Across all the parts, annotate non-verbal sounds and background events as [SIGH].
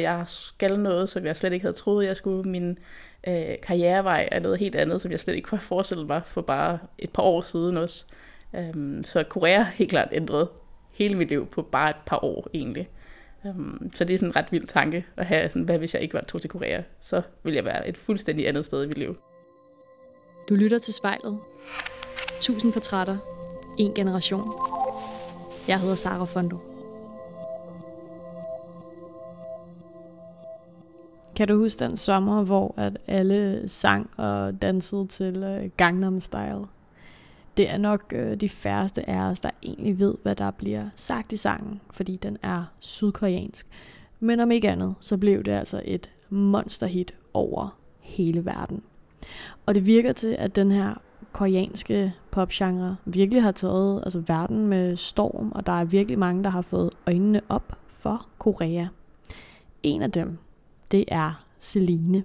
Jeg skal noget, som jeg slet ikke havde troet, jeg skulle. Min øh, karrierevej er noget helt andet, som jeg slet ikke kunne have forestillet mig for bare et par år siden også. Øhm, så Korea har helt klart ændret hele mit liv på bare et par år egentlig. Øhm, så det er sådan en ret vild tanke at have, sådan, hvad hvis jeg ikke var tog til Korea? Så ville jeg være et fuldstændig andet sted i mit liv. Du lytter til spejlet. Tusind portrætter. En generation. Jeg hedder Sara Fondo. Kan du huske den sommer, hvor at alle sang og dansede til øh, Gangnam Style? Det er nok øh, de færreste af os, der egentlig ved, hvad der bliver sagt i sangen, fordi den er sydkoreansk. Men om ikke andet, så blev det altså et monsterhit over hele verden. Og det virker til, at den her koreanske popgenre virkelig har taget altså verden med storm, og der er virkelig mange, der har fået øjnene op for Korea. En af dem, det er Celine,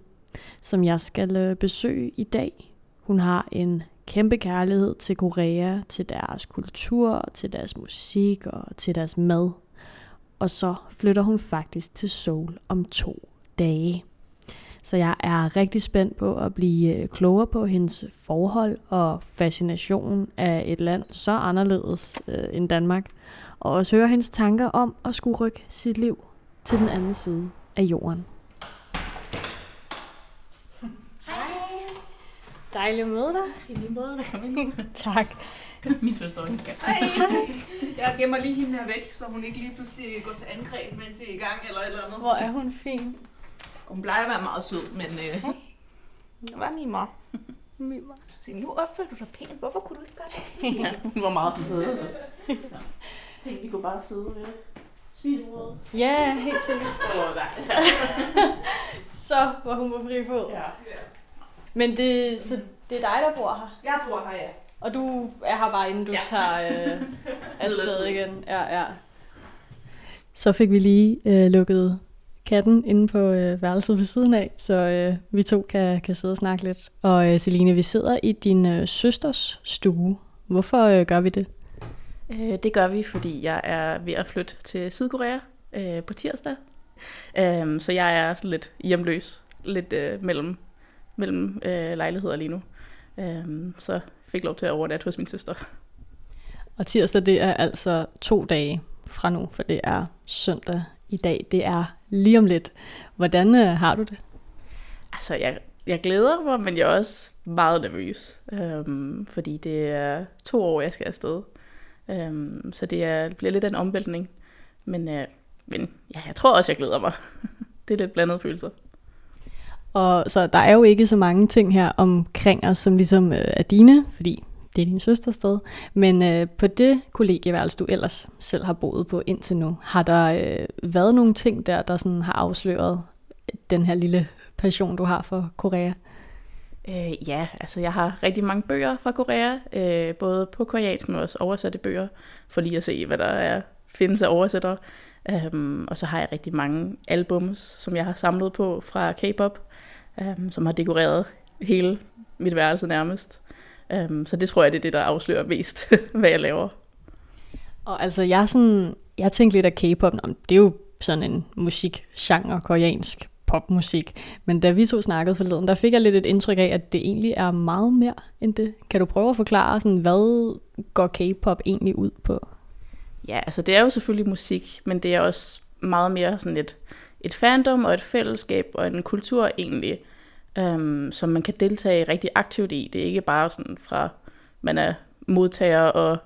som jeg skal øh, besøge i dag. Hun har en kæmpe kærlighed til Korea, til deres kultur, til deres musik og til deres mad. Og så flytter hun faktisk til Seoul om to dage. Så jeg er rigtig spændt på at blive øh, klogere på hendes forhold og fascination af et land så anderledes øh, end Danmark. Og også høre hendes tanker om at skulle rykke sit liv til den anden side af jorden. Dejligt at møde dig. I lige måde, velkommen ind. Tak. Min første øjne. Hej. Jeg gemmer lige hende her væk, så hun ikke lige pludselig går til angreb, mens I er i gang eller et eller andet. Hvor er hun fin. Hun plejer at være meget sød, men øh, det var min mor. Mimmer. Så nu opfører du dig pænt. Hvorfor kunne du ikke gøre det? [LAUGHS] Ja, hun var meget sådan bedre. Ja. Vi kunne bare sidde ved spisebordet. Ja, helt sikkert. Åh, nej. [LAUGHS] Så var hun på fri fod. Ja. Men det, så det er dig, der bor her? Jeg bor her, ja. Og du er her bare, inden du Ja. tager øh, [LAUGHS] afsted igen. Ja, ja. Så fik vi lige øh, lukket katten inde på øh, værelset ved siden af, så øh, vi to kan, kan sidde og snakke lidt. Og øh, Celine, vi sidder i din øh, søsters stue. Hvorfor øh, gør vi det? Øh, det gør vi, fordi jeg er ved at flytte til Sydkorea øh, på tirsdag. Øh, så jeg er sådan lidt hjemløs, lidt øh, mellem, mellem øh, lejligheder lige nu. Øh, så fik lov til at overnatte hos min søster. Og tirsdag, det er altså to dage fra nu, for det er søndag i dag. Det er lige om lidt. Hvordan øh, har du det? Altså, jeg, jeg glæder mig, men jeg er også meget nervøs, øhm, fordi det er to år, jeg skal afsted. Øhm, så det er, bliver lidt af en omvæltning. Men, øh, men ja, jeg tror også, jeg glæder mig. [LAUGHS] det er lidt blandede følelser. Og så der er jo ikke så mange ting her omkring os, som ligesom øh, er dine, fordi det er din søsters sted. Men øh, på det kollegieværelse, du ellers selv har boet på indtil nu, har der øh, været nogle ting der, der sådan har afsløret den her lille passion, du har for Korea? Øh, ja, altså jeg har rigtig mange bøger fra Korea, øh, både på koreansk, men også oversatte bøger, for lige at se, hvad der er, findes af oversættere. Um, og så har jeg rigtig mange albums, som jeg har samlet på fra K-pop, um, som har dekoreret hele mit værelse nærmest. Um, så det tror jeg, det er det, der afslører mest, [LAUGHS] hvad jeg laver. Og altså, jeg, sådan, jeg tænkte lidt af K-pop, Nå, det er jo sådan en musikgenre, koreansk popmusik. Men da vi to snakkede forleden, der fik jeg lidt et indtryk af, at det egentlig er meget mere end det. Kan du prøve at forklare, sådan, hvad går K-pop egentlig ud på? Ja, altså det er jo selvfølgelig musik, men det er også meget mere sådan et, et fandom og et fællesskab og en kultur egentlig, øhm, som man kan deltage rigtig aktivt i. Det er ikke bare sådan fra, man er modtager, og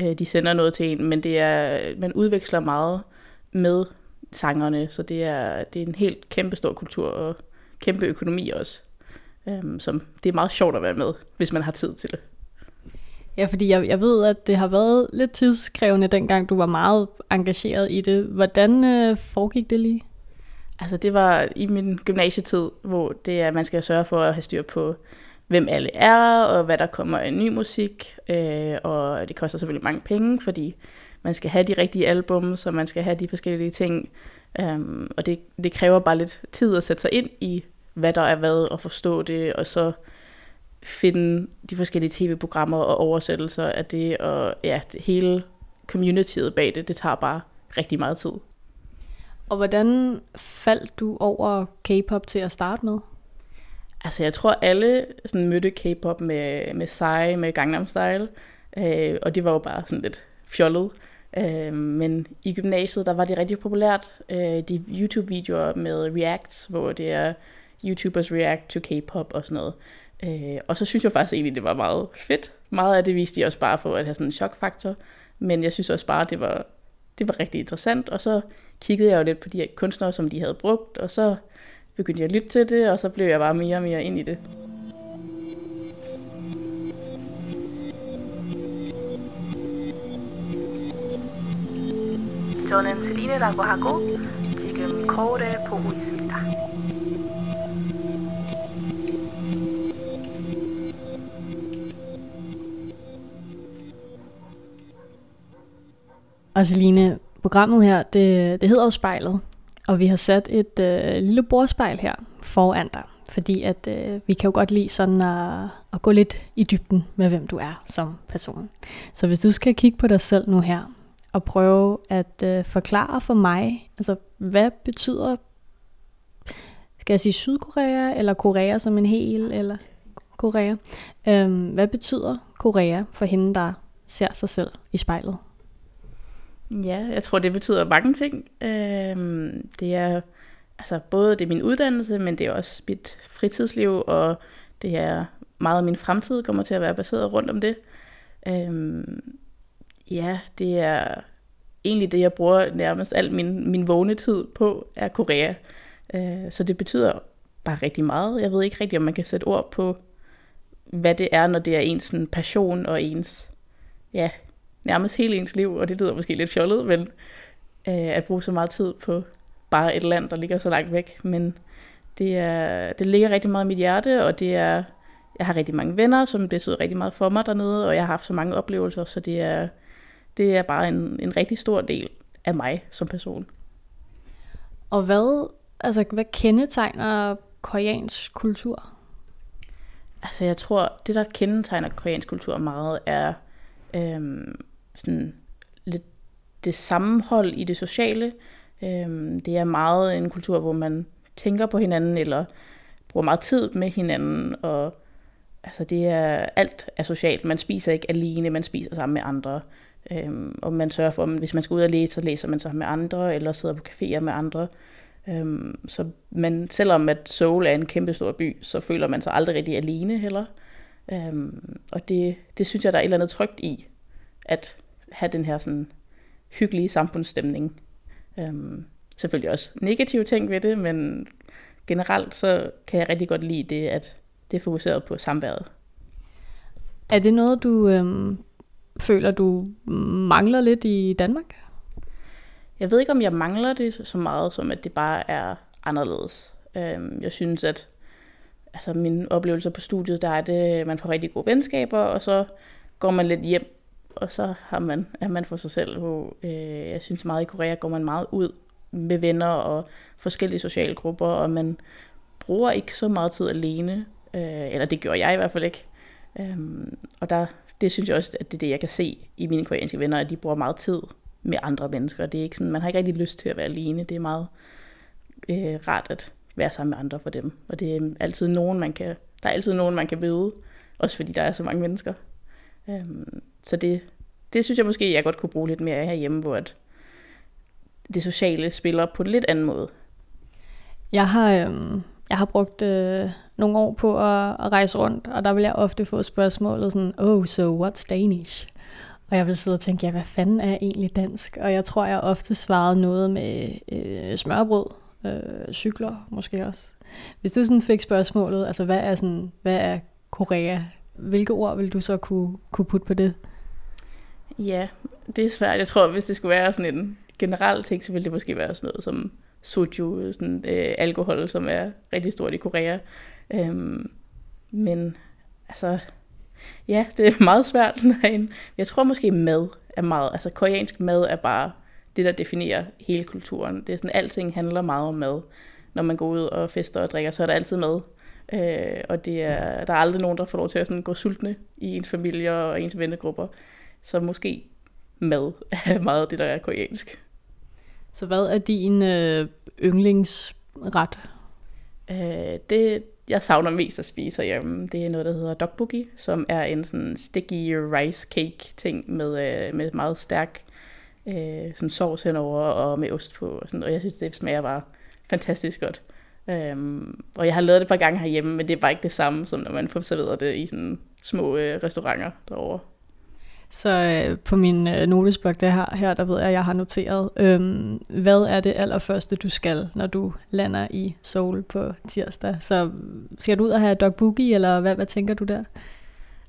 øh, de sender noget til en, men det er, man udveksler meget med sangerne, så det er, det er en helt kæmpe stor kultur og kæmpe økonomi også. Øhm, som det er meget sjovt at være med, hvis man har tid til det. Ja, fordi jeg, jeg ved, at det har været lidt tidskrævende, dengang du var meget engageret i det. Hvordan øh, foregik det lige? Altså det var i min gymnasietid, hvor det er, man skal sørge for at have styr på, hvem alle er, og hvad der kommer af ny musik. Øh, og det koster selvfølgelig mange penge, fordi man skal have de rigtige album, så man skal have de forskellige ting. Um, og det, det kræver bare lidt tid at sætte sig ind i, hvad der er hvad, og forstå det, og så finde de forskellige tv-programmer og oversættelser af det, og ja, det hele communityet bag det, det tager bare rigtig meget tid. Og hvordan faldt du over K-pop til at starte med? Altså, jeg tror, alle sådan, mødte K-pop med, med Psy, med Gangnam Style, øh, og det var jo bare sådan lidt fjollet. Øh, men i gymnasiet, der var det rigtig populært, øh, de YouTube-videoer med reacts, hvor det er YouTubers react to K-pop og sådan noget. Øh, og så synes jeg faktisk egentlig, det var meget fedt. Meget af det viste de også bare for at have sådan en chokfaktor, men jeg synes også bare, det var, det var rigtig interessant. Og så kiggede jeg jo lidt på de her kunstnere, som de havde brugt, og så begyndte jeg at lytte til det, og så blev jeg bare mere og mere ind i det. 저는 드리네라고 하고 지금 거울에 보고 있습니다. Og Celine, programmet her, det, det hedder jo spejlet, og vi har sat et øh, lille bordspejl her foran dig, fordi at øh, vi kan jo godt lide sådan at, at gå lidt i dybden med, hvem du er som person. Så hvis du skal kigge på dig selv nu her, og prøve at øh, forklare for mig, altså hvad betyder, skal jeg sige Sydkorea, eller Korea som en hel, eller Korea. Øhm, hvad betyder Korea for hende, der ser sig selv i spejlet? Ja, jeg tror, det betyder mange ting. Øh, det er altså både det er min uddannelse, men det er også mit fritidsliv, og det er meget af min fremtid kommer til at være baseret rundt om det. Øh, ja, det er egentlig det, jeg bruger nærmest al min, min vågne tid på, er Korea. Øh, så det betyder bare rigtig meget. Jeg ved ikke rigtig, om man kan sætte ord på, hvad det er, når det er ens sådan, passion og ens, ja, nærmest hele ens liv, og det lyder måske lidt fjollet, men øh, at bruge så meget tid på bare et land, der ligger så langt væk. Men det, er, det ligger rigtig meget i mit hjerte, og det er, jeg har rigtig mange venner, som betyder rigtig meget for mig dernede, og jeg har haft så mange oplevelser, så det er, det er bare en, en rigtig stor del af mig som person. Og hvad, altså, hvad kendetegner koreansk kultur? Altså jeg tror, det der kendetegner koreansk kultur meget, er øhm, sådan lidt det sammenhold i det sociale. Øhm, det er meget en kultur, hvor man tænker på hinanden, eller bruger meget tid med hinanden, og altså det er alt er socialt. Man spiser ikke alene, man spiser sammen med andre. Øhm, og man sørger for, at hvis man skal ud og læse, så læser man sammen med andre, eller sidder på caféer med andre. Øhm, så man, selvom at Seoul er en kæmpe stor by, så føler man sig aldrig rigtig alene heller. Øhm, og det, det synes jeg, der er et eller andet trygt i, at have den her sådan hyggelige samfundsstemning. Øhm, selvfølgelig også negative ting ved det, men generelt så kan jeg rigtig godt lide det, at det er fokuseret på samværet. Er det noget, du øhm, føler, du mangler lidt i Danmark? Jeg ved ikke, om jeg mangler det så meget, som at det bare er anderledes. Øhm, jeg synes, at altså, mine oplevelser på studiet, der er det, man får rigtig gode venskaber, og så går man lidt hjem, og så har man, er man for sig selv. Hvor, øh, jeg synes meget i Korea går man meget ud med venner og forskellige sociale grupper, og man bruger ikke så meget tid alene. Øh, eller det gjorde jeg i hvert fald ikke. Øhm, og der, det synes jeg også, at det er det, jeg kan se i mine koreanske venner, at de bruger meget tid med andre mennesker. Det er ikke sådan, man har ikke rigtig lyst til at være alene. Det er meget øh, rart at være sammen med andre for dem. Og det er altid nogen, man kan, der er altid nogen, man kan møde. Også fordi der er så mange mennesker. Øhm, så det, det synes jeg måske, jeg godt kunne bruge lidt mere af herhjemme, hvor at det sociale spiller på en lidt anden måde. Jeg har, øhm, jeg har brugt øh, nogle år på at, at rejse rundt, og der vil jeg ofte få spørgsmålet sådan, oh, so what's Danish? Og jeg vil sidde og tænke, ja, hvad fanden er egentlig dansk? Og jeg tror, jeg ofte svarede noget med øh, smørbrød, øh, cykler måske også. Hvis du sådan fik spørgsmålet, altså hvad er, sådan, hvad er Korea? Hvilke ord vil du så kunne, kunne putte på det? Ja, det er svært. Jeg tror, hvis det skulle være sådan en generel ting, så ville det måske være sådan noget som soju, sådan, øh, alkohol, som er rigtig stort i Korea. Øhm, men altså, ja, det er meget svært. [LAUGHS] Sådan Jeg tror måske mad er meget, altså koreansk mad er bare det, der definerer hele kulturen. Det er sådan, alting handler meget om mad. Når man går ud og fester og drikker, så er der altid mad. Øh, og det er, der er aldrig nogen, der får lov til at sådan gå sultne i ens familie og ens vennegrupper. Så måske mad er meget det, der er koreansk. Så hvad er din øh, yndlingsret? Øh, det, jeg savner mest at spise hjemme, det er noget, der hedder dokbogi, som er en sådan sticky rice cake ting med, øh, med meget stærk øh, sådan sovs henover og med ost på. Og, sådan, og jeg synes, det smager bare fantastisk godt. Øhm, og jeg har lavet det et par gange herhjemme, men det er bare ikke det samme, som når man får serveret det i sådan små øh, restauranter derovre. Så øh, på min øh, notesblok der her, her, der ved jeg, at jeg har noteret, øhm, hvad er det allerførste, du skal, når du lander i Seoul på tirsdag? Så skal du ud og have dog boogie, eller hvad, hvad tænker du der?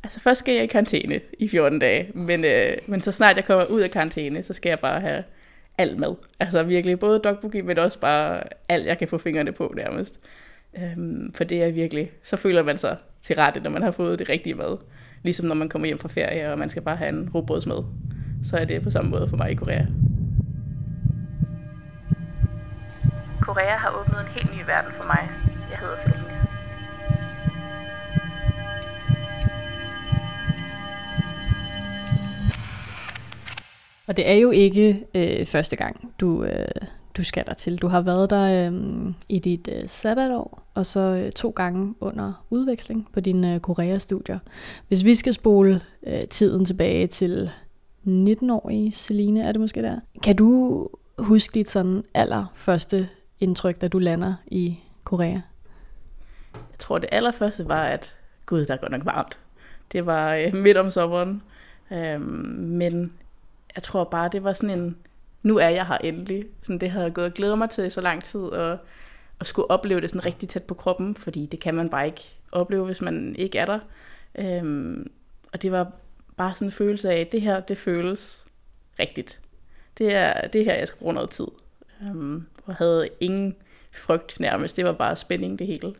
Altså først skal jeg i karantæne i 14 dage, men, øh, men så snart jeg kommer ud af karantæne, så skal jeg bare have alt med. Altså virkelig både dog boogie, men også bare alt, jeg kan få fingrene på nærmest. Øhm, for det er virkelig, så føler man sig til rette, når man har fået det rigtige mad. Ligesom når man kommer hjem fra ferie, og man skal bare have en robrødsmad. Så er det på samme måde for mig i Korea. Korea har åbnet en helt ny verden for mig. Jeg hedder Celine. Og det er jo ikke øh, første gang, du, øh, du skal der til. Du har været der øh, i dit øh, sabbatår, og så øh, to gange under udveksling på dine øh, Korea-studier. Hvis vi skal spole øh, tiden tilbage til 19-årige Celine, er det måske der? Kan du huske dit sådan allerførste indtryk, da du lander i Korea? Jeg tror, det allerførste var, at gud, der er godt nok varmt. Det var øh, midt om sommeren. Øh, men jeg tror bare, det var sådan en, nu er jeg her endelig. Sådan, det havde jeg gået og glædet mig til i så lang tid, og, og skulle opleve det sådan rigtig tæt på kroppen, fordi det kan man bare ikke opleve, hvis man ikke er der. Øhm, og det var bare sådan en følelse af, at det her, det føles rigtigt. Det er det her, jeg skal bruge noget tid. Øhm, og havde ingen frygt nærmest. Det var bare spænding det hele.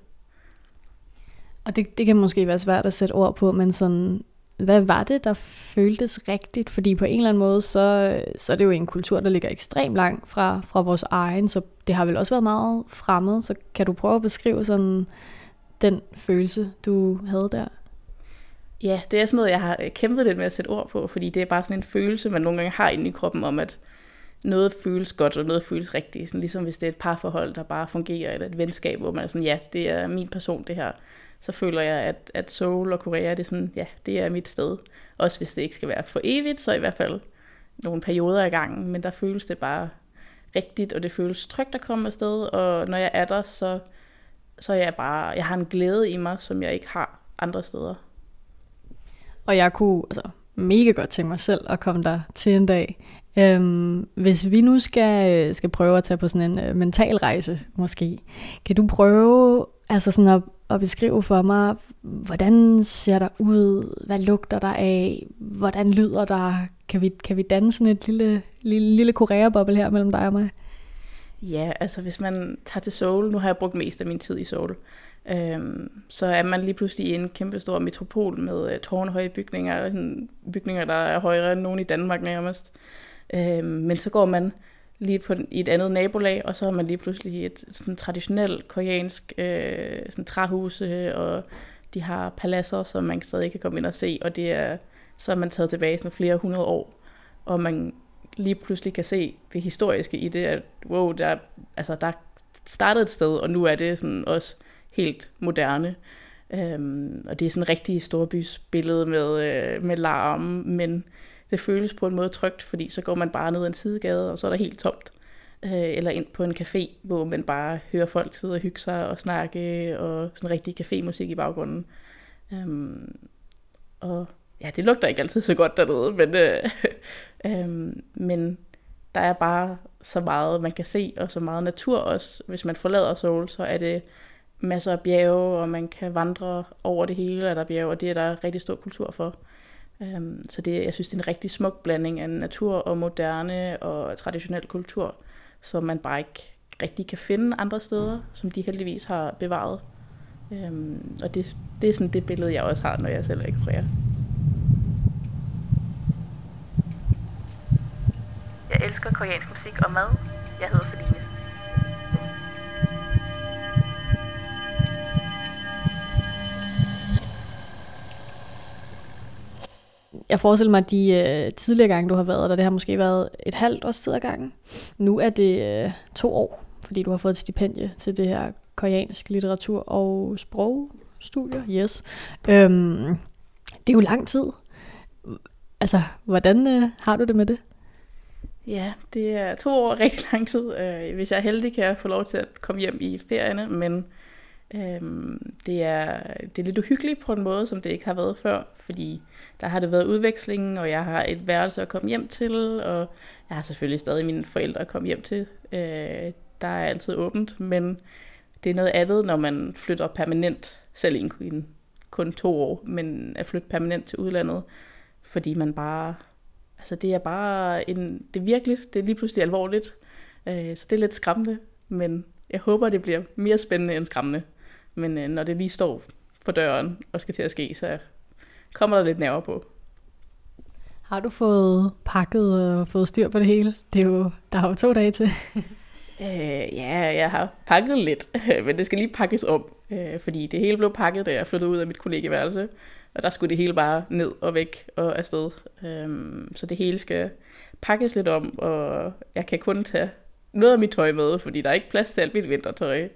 Og det, det kan måske være svært at sætte ord på, men sådan, hvad var det, der føltes rigtigt? Fordi på en eller anden måde, så, så er det jo en kultur, der ligger ekstremt langt fra, fra vores egen, så det har vel også været meget fremmed. Så kan du prøve at beskrive sådan den følelse, du havde der? Ja, det er sådan noget, jeg har øh, kæmpet lidt med at sætte ord på, fordi det er bare sådan en følelse, man nogle gange har inde i kroppen om, at noget føles godt, og noget føles rigtigt. Sådan ligesom hvis det er et parforhold, der bare fungerer, eller et venskab, hvor man er sådan, ja, det er min person, det her så føler jeg, at, at Seoul og Korea, det er sådan, ja, det er mit sted. Også hvis det ikke skal være for evigt, så i hvert fald nogle perioder af gangen, men der føles det bare rigtigt, og det føles trygt at komme afsted, og når jeg er der, så, så er jeg bare, jeg har en glæde i mig, som jeg ikke har andre steder. Og jeg kunne altså, mega godt tænke mig selv at komme der til en dag. Øhm, hvis vi nu skal, skal prøve at tage på sådan en øh, mental rejse, måske, kan du prøve altså sådan at at beskrive for mig, hvordan ser der ud, hvad lugter der af, hvordan lyder der, kan vi, kan vi danse sådan et lille, lille, lille koreabobbel her mellem dig og mig? Ja, altså hvis man tager til Seoul, nu har jeg brugt mest af min tid i Seoul, øhm, så er man lige pludselig i en kæmpe stor metropol med øh, tårnhøje bygninger, bygninger, der er højere end nogen i Danmark nærmest. Øhm, men så går man lige på i et andet nabolag, og så har man lige pludselig et sådan traditionelt koreansk øh, sådan træhuse, og de har paladser, som man stadig kan komme ind og se, og det er, så er man taget tilbage sådan flere hundrede år, og man lige pludselig kan se det historiske i det, at wow, der, altså, der startede et sted, og nu er det sådan også helt moderne. Øhm, og det er sådan en rigtig storbysbillede med, øh, med larm, men det føles på en måde trygt, fordi så går man bare ned ad en sidegade, og så er der helt tomt. Øh, eller ind på en café, hvor man bare hører folk sidde og hygge sig og snakke, og sådan rigtig cafémusik i baggrunden. Øhm, og ja, det lugter ikke altid så godt dernede, men, øh, um, [LAUGHS] men der er bare så meget, man kan se, og så meget natur også. Hvis man forlader Seoul, så er det masser af bjerge, og man kan vandre over det hele, og der bjerge, og det er der rigtig stor kultur for. Um, så det, jeg synes, det er en rigtig smuk blanding af natur og moderne og traditionel kultur, som man bare ikke rigtig kan finde andre steder, som de heldigvis har bevaret. Um, og det, det er sådan det billede, jeg også har, når jeg selv eksplorerer. Jeg elsker koreansk musik og mad. Jeg hedder Celine. Jeg forestiller mig, at de øh, tidligere gange, du har været der, det har måske været et halvt års tid ad gangen. Nu er det øh, to år, fordi du har fået et stipendie til det her koreansk litteratur og sprogstudier. Yes. Øhm, det er jo lang tid. Altså, hvordan øh, har du det med det? Ja, det er to år rigtig lang tid. Øh, hvis jeg er heldig, kan jeg få lov til at komme hjem i ferierne, men øhm, det, er, det er lidt uhyggeligt på en måde, som det ikke har været før, fordi der har det været udveksling, og jeg har et værelse at komme hjem til, og jeg har selvfølgelig stadig mine forældre at komme hjem til. Øh, der er altid åbent, men det er noget andet, når man flytter permanent, selv i en, kun to år, men at flytte permanent til udlandet, fordi man bare, altså det er bare en, det er virkelig, det er lige pludselig alvorligt, øh, så det er lidt skræmmende, men jeg håber, det bliver mere spændende end skræmmende. Men øh, når det lige står for døren og skal til at ske, så kommer der lidt nerver på. Har du fået pakket og fået styr på det hele? Det er jo, der har jo to dage til. [LAUGHS] øh, ja, jeg har pakket lidt, [LAUGHS] men det skal lige pakkes om, øh, fordi det hele blev pakket, da jeg flyttede ud af mit kollegeværelse, og der skulle det hele bare ned og væk og afsted. Øh, så det hele skal pakkes lidt om, og jeg kan kun tage noget af mit tøj med, fordi der er ikke plads til alt mit vintertøj,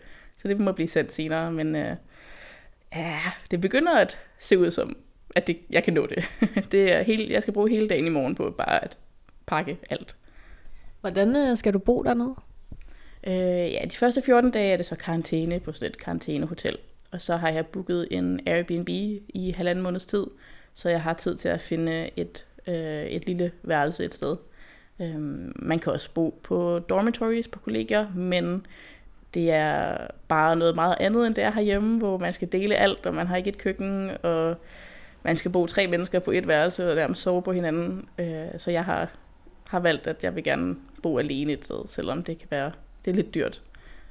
så det må blive sendt senere, men øh, ja, det begynder at se ud som, at det, jeg kan nå det. [LAUGHS] det er helt, jeg skal bruge hele dagen i morgen på bare at pakke alt. Hvordan øh, skal du bo dernede? Øh, ja, de første 14 dage er det så karantæne på sådan et karantænehotel. Og så har jeg booket en Airbnb i halvanden måneds tid, så jeg har tid til at finde et, øh, et lille værelse et sted. Øh, man kan også bo på dormitories på kollegier, men det er bare noget meget andet end det er herhjemme, hvor man skal dele alt, og man har ikke et køkken, og man skal bo tre mennesker på et værelse, og dermed sove på hinanden. Øh, så jeg har, har valgt, at jeg vil gerne bo alene et sted, selvom det kan være det er lidt dyrt.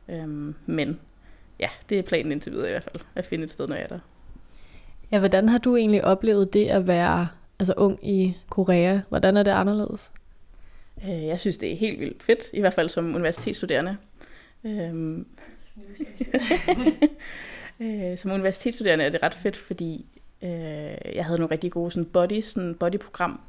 Øhm, men ja, det er planen indtil videre i hvert fald, at finde et sted, når jeg er der. Ja, hvordan har du egentlig oplevet det at være altså ung i Korea? Hvordan er det anderledes? Øh, jeg synes, det er helt vildt fedt, i hvert fald som universitetsstuderende. Øhm, [LAUGHS] øh, som universitetsstuderende er det ret fedt, fordi øh, jeg havde nogle rigtig gode sådan body, sådan bodyprogram,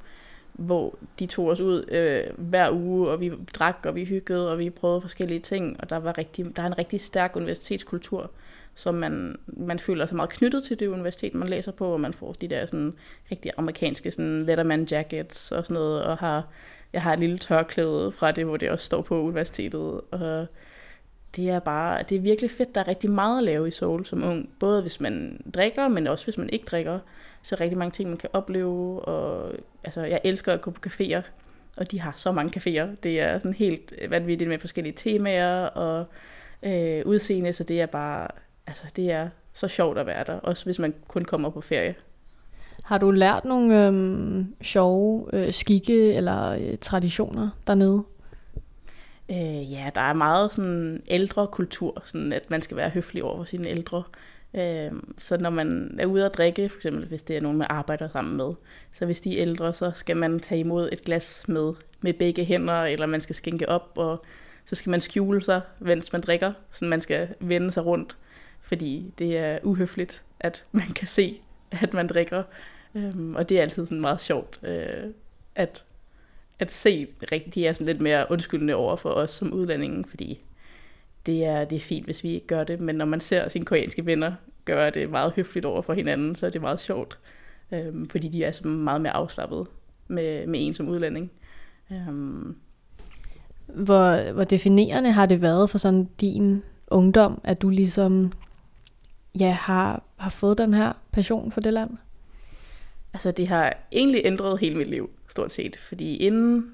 hvor de tog os ud øh, hver uge, og vi drak, og vi hyggede, og vi prøvede forskellige ting, og der, var rigtig, der er en rigtig stærk universitetskultur, som man, man føler sig meget knyttet til det universitet, man læser på, og man får de der sådan rigtig amerikanske sådan letterman jackets og sådan noget, og har, jeg har et lille tørklæde fra det, hvor det også står på universitetet, og det er bare, det er virkelig fedt. Der er rigtig meget at lave i Seoul som ung. Både hvis man drikker, men også hvis man ikke drikker. Så rigtig mange ting, man kan opleve. Og, altså, jeg elsker at gå på caféer, og de har så mange caféer. Det er sådan helt vanvittigt med forskellige temaer og øh, udseende, så det er bare, altså det er så sjovt at være der, også hvis man kun kommer på ferie. Har du lært nogle øh, sjove øh, skikke eller øh, traditioner dernede? Øh, ja, der er meget sådan ældre kultur, sådan at man skal være høflig over for sine ældre. Øh, så når man er ude at drikke, for eksempel hvis det er nogen, man arbejder sammen med, så hvis de er ældre, så skal man tage imod et glas med, med begge hænder, eller man skal skænke op, og så skal man skjule sig, mens man drikker, så man skal vende sig rundt, fordi det er uhøfligt, at man kan se, at man drikker. Øh, og det er altid sådan meget sjovt, øh, at at se, de er sådan lidt mere undskyldende over for os som udlændinge, fordi det er, det er fint, hvis vi ikke gør det, men når man ser sine koreanske venner gøre det meget høfligt over for hinanden, så er det meget sjovt, øhm, fordi de er så meget mere afslappet med, med en som udlænding. Øhm. Hvor, hvor definerende har det været for sådan din ungdom, at du ligesom ja, har, har fået den her passion for det land? Altså, det har egentlig ændret hele mit liv stort set. Fordi inden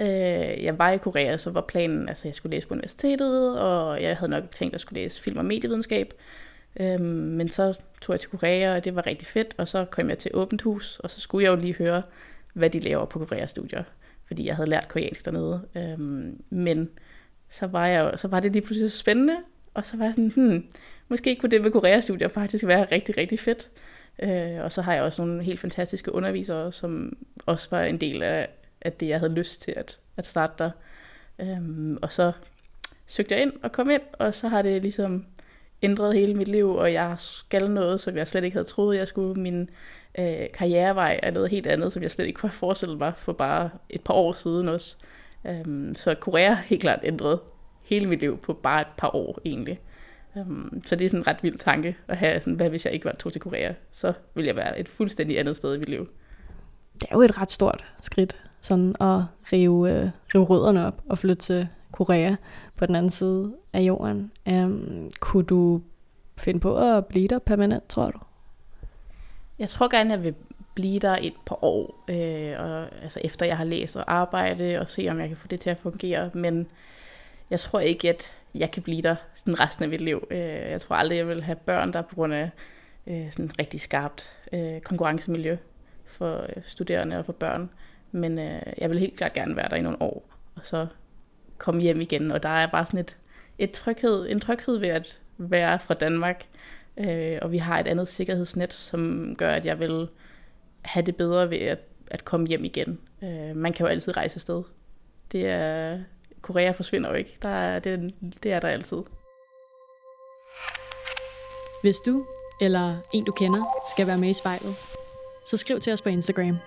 øh, jeg var i Korea, så var planen, altså jeg skulle læse på universitetet, og jeg havde nok tænkt, at jeg skulle læse film- og medievidenskab. Øh, men så tog jeg til Korea, og det var rigtig fedt, og så kom jeg til åbent hus, og så skulle jeg jo lige høre, hvad de laver på Korea-studier, fordi jeg havde lært koreansk dernede. Øh, men så var, jeg, så var det lige pludselig så spændende, og så var jeg sådan, hmm, måske kunne det med Korea-studier faktisk være rigtig, rigtig fedt. Øh, og så har jeg også nogle helt fantastiske undervisere, som også var en del af, af det, jeg havde lyst til at, at starte der. Øh, og så søgte jeg ind og kom ind, og så har det ligesom ændret hele mit liv, og jeg skal noget, som jeg slet ikke havde troet, jeg skulle. Min øh, karrierevej er noget helt andet, som jeg slet ikke kunne have forestillet mig for bare et par år siden også. Um, så Korea helt klart ændret hele mit liv på bare et par år egentlig. Um, så det er sådan en ret vild tanke at have sådan, hvad hvis jeg ikke var tog til Korea? Så ville jeg være et fuldstændig andet sted i mit liv. Det er jo et ret stort skridt, sådan at rive, øh, rive rødderne op og flytte til Korea på den anden side af jorden. Um, kunne du finde på at blive der permanent, tror du? Jeg tror gerne, jeg vil blive der et par år, øh, og, altså efter jeg har læst og arbejdet, og se om jeg kan få det til at fungere. Men jeg tror ikke, at jeg kan blive der sådan resten af mit liv. Øh, jeg tror aldrig, jeg vil have børn, der på grund af øh, sådan et rigtig skarpt øh, konkurrencemiljø for øh, studerende og for børn. Men øh, jeg vil helt klart gerne være der i nogle år, og så komme hjem igen. Og der er bare sådan et, et tryghed, en tryghed ved at være fra Danmark, øh, og vi har et andet sikkerhedsnet, som gør, at jeg vil have det bedre ved at, at komme hjem igen. Øh, man kan jo altid rejse sted. Det er, Korea forsvinder jo ikke. Der er, det, det er der altid. Hvis du eller en du kender skal være med i spejlet, så skriv til os på Instagram.